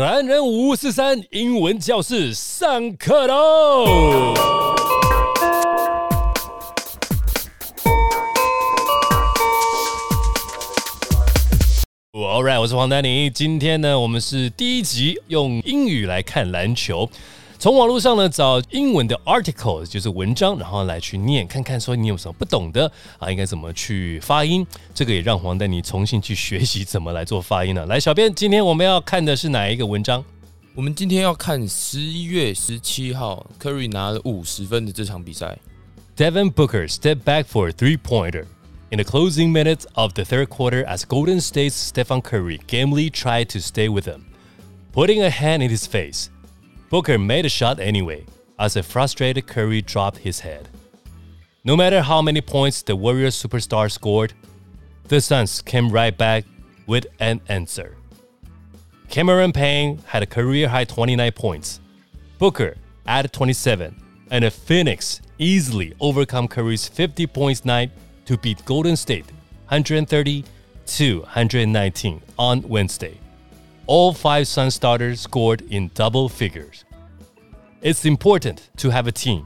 男人五四三英文教室上课喽！All right，我是黄丹妮。今天呢，我们是第一集用英语来看篮球。从网络上呢找英文的 article，就是文章，然后来去念，看看说你有什么不懂的啊，应该怎么去发音。这个也让黄丹妮重新去学习怎么来做发音了。来，小编，今天我们要看的是哪一个文章？我们今天要看十一月十七号，Curry 拿了五十分的这场比赛。Devin Booker stepped back for a three-pointer in the closing minutes of the third quarter as Golden State's Stephen Curry gamely tried to stay with him, putting a hand in his face. Booker made a shot anyway, as a frustrated Curry dropped his head. No matter how many points the Warriors superstar scored, the Suns came right back with an answer. Cameron Payne had a career high 29 points. Booker added 27, and the Phoenix easily overcome Curry's 50 points night to beat Golden State 130 to 119 on Wednesday all five Sun starters scored in double figures. It's important to have a team,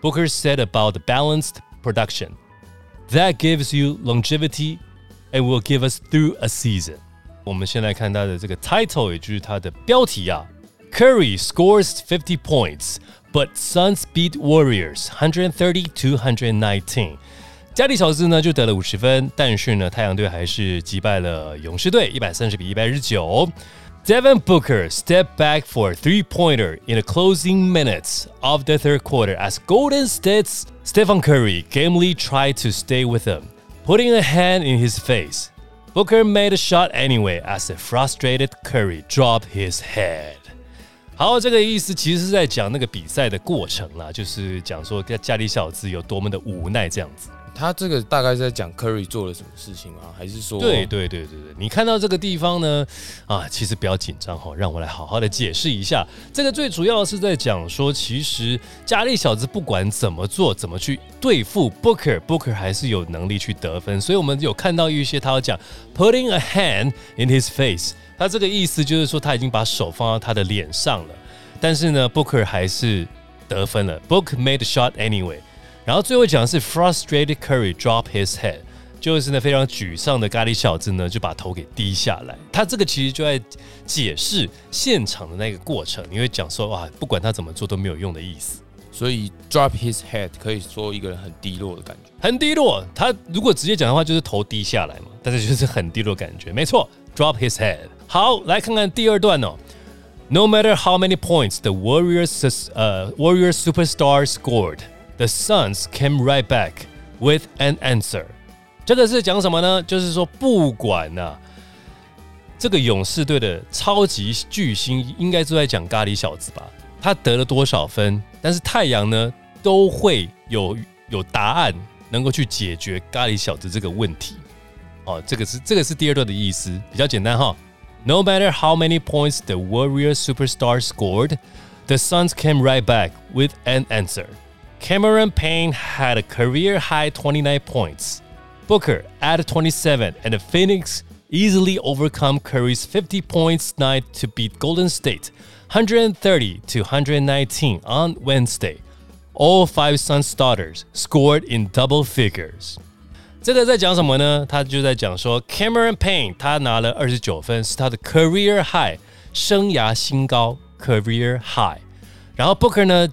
Booker said about the balanced production. That gives you longevity and will give us through a season. 我们先来看他的这个 title，也就是他的标题啊。Curry scores 50 points, but Suns beat Warriors 130 to 119. 加里小兹呢就得了五十分，但是呢，太阳队还是击败了勇士队一百三十比一百十九。Devin Booker stepped back for a three-pointer in the closing minutes of the third quarter as Golden State's Stephen Curry gamely tried to stay with him, putting a hand in his face. Booker made a shot anyway as a frustrated Curry dropped his head. 好，这个意思其实是在讲那个比赛的过程啦，就是讲说加里小子有多么的无奈这样子。 他这个大概在讲 Curry 做了什么事情吗？还是说？对对对对对，你看到这个地方呢？啊，其实不要紧张哈，让我来好好的解释一下。这个最主要是在讲说，其实加利小子不管怎么做，怎么去对付 Booker，Booker 还是有能力去得分。所以我们有看到一些他要讲 putting a hand in his face，他这个意思就是说他已经把手放到他的脸上了，但是呢，Booker 还是得分了。Book made shot anyway。然后最后讲的是 frustrated Curry drop his head，就是呢非常沮丧的咖喱小子呢就把头给低下来。他这个其实就在解释现场的那个过程，你会讲说哇，不管他怎么做都没有用的意思。所以 drop his head 可以说一个人很低落的感觉，很低落。他如果直接讲的话就是头低下来嘛，但是就是很低落感觉。没错，drop his head。好，来看看第二段哦。No matter how many points the Warriors 呃 Warriors superstar scored。The Suns came right back with an answer。这个是讲什么呢？就是说，不管呐，这个勇士队的超级巨星应该都在讲咖喱小子吧？他得了多少分？但是太阳呢，都会有有答案，能够去解决咖喱小子这个问题。哦，这个是这个是第二段的意思，比较简单哈。No matter how many points the Warrior superstar scored, the Suns came right back with an answer. Cameron Payne had a career high 29 points. Booker added 27, and the Phoenix easily overcome Curry's 50 points night to beat Golden State 130 to 119 on Wednesday. All five Sun starters scored in double figures. 这个在讲什么呢？他就在讲说，Cameron Payne 他拿了二十九分，是他的 career high 生涯新高 career high。然后 Booker 呢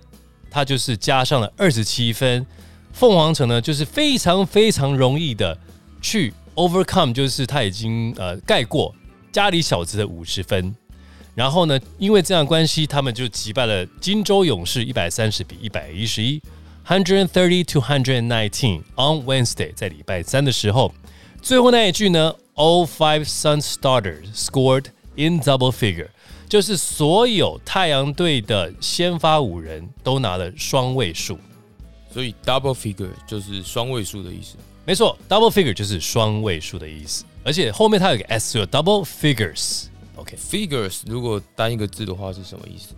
他就是加上了二十七分，凤凰城呢就是非常非常容易的去 overcome，就是他已经呃盖过家里小子的五十分，然后呢，因为这样关系，他们就击败了金州勇士一百三十比一百一十一，hundred thirty to hundred nineteen on Wednesday，在礼拜三的时候，最后那一句呢，all five Sun starters scored in double figure。就是所有太阳队的先发五人都拿了双位数，所以 double figure 就是双位数的意思。没错，double figure 就是双位数的意思。而且后面它有个 s，有 double figures。OK，figures 如果单一个字的话是什么意思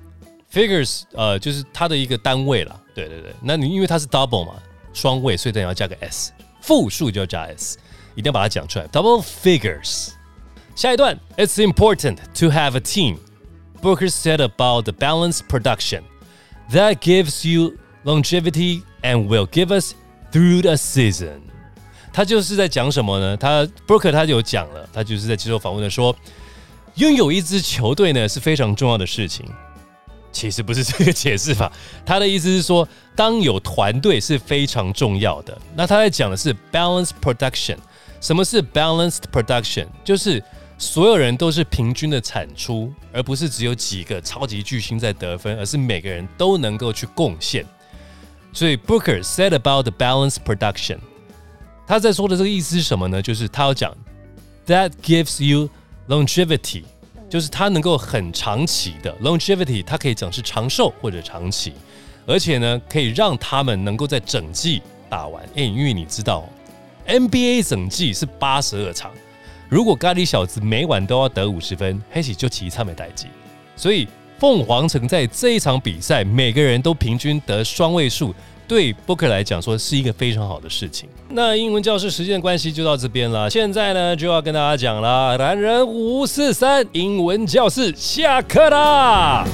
？figures 呃就是它的一个单位了。对对对，那你因为它是 double 嘛，双位，所以等要加个 s，复数就要加 s，一定要把它讲出来。double figures。下一段，It's important to have a team。Booker said about the balanced production that gives you longevity and will give us through the season。他就是在讲什么呢？他 Booker 他有讲了，他就是在接受访问的说，拥有一支球队呢是非常重要的事情。其实不是这个解释法，他的意思是说，当有团队是非常重要的。那他在讲的是 balanced production。什么是 balanced production？就是所有人都是平均的产出，而不是只有几个超级巨星在得分，而是每个人都能够去贡献。所以 Booker said about the balanced production，他在说的这个意思是什么呢？就是他要讲 that gives you longevity。就是它能够很长期的 longevity，它可以讲是长寿或者长期，而且呢，可以让他们能够在整季打完。哎，因为你知道，NBA 整季是八十二场，如果咖喱小子每晚都要得五十分，黑喜就其他没待机。所以凤凰城在这一场比赛，每个人都平均得双位数。对 Booker 来讲，说是一个非常好的事情。那英文教室时间关系就到这边了，现在呢就要跟大家讲了，男人五四三英文教室下课啦。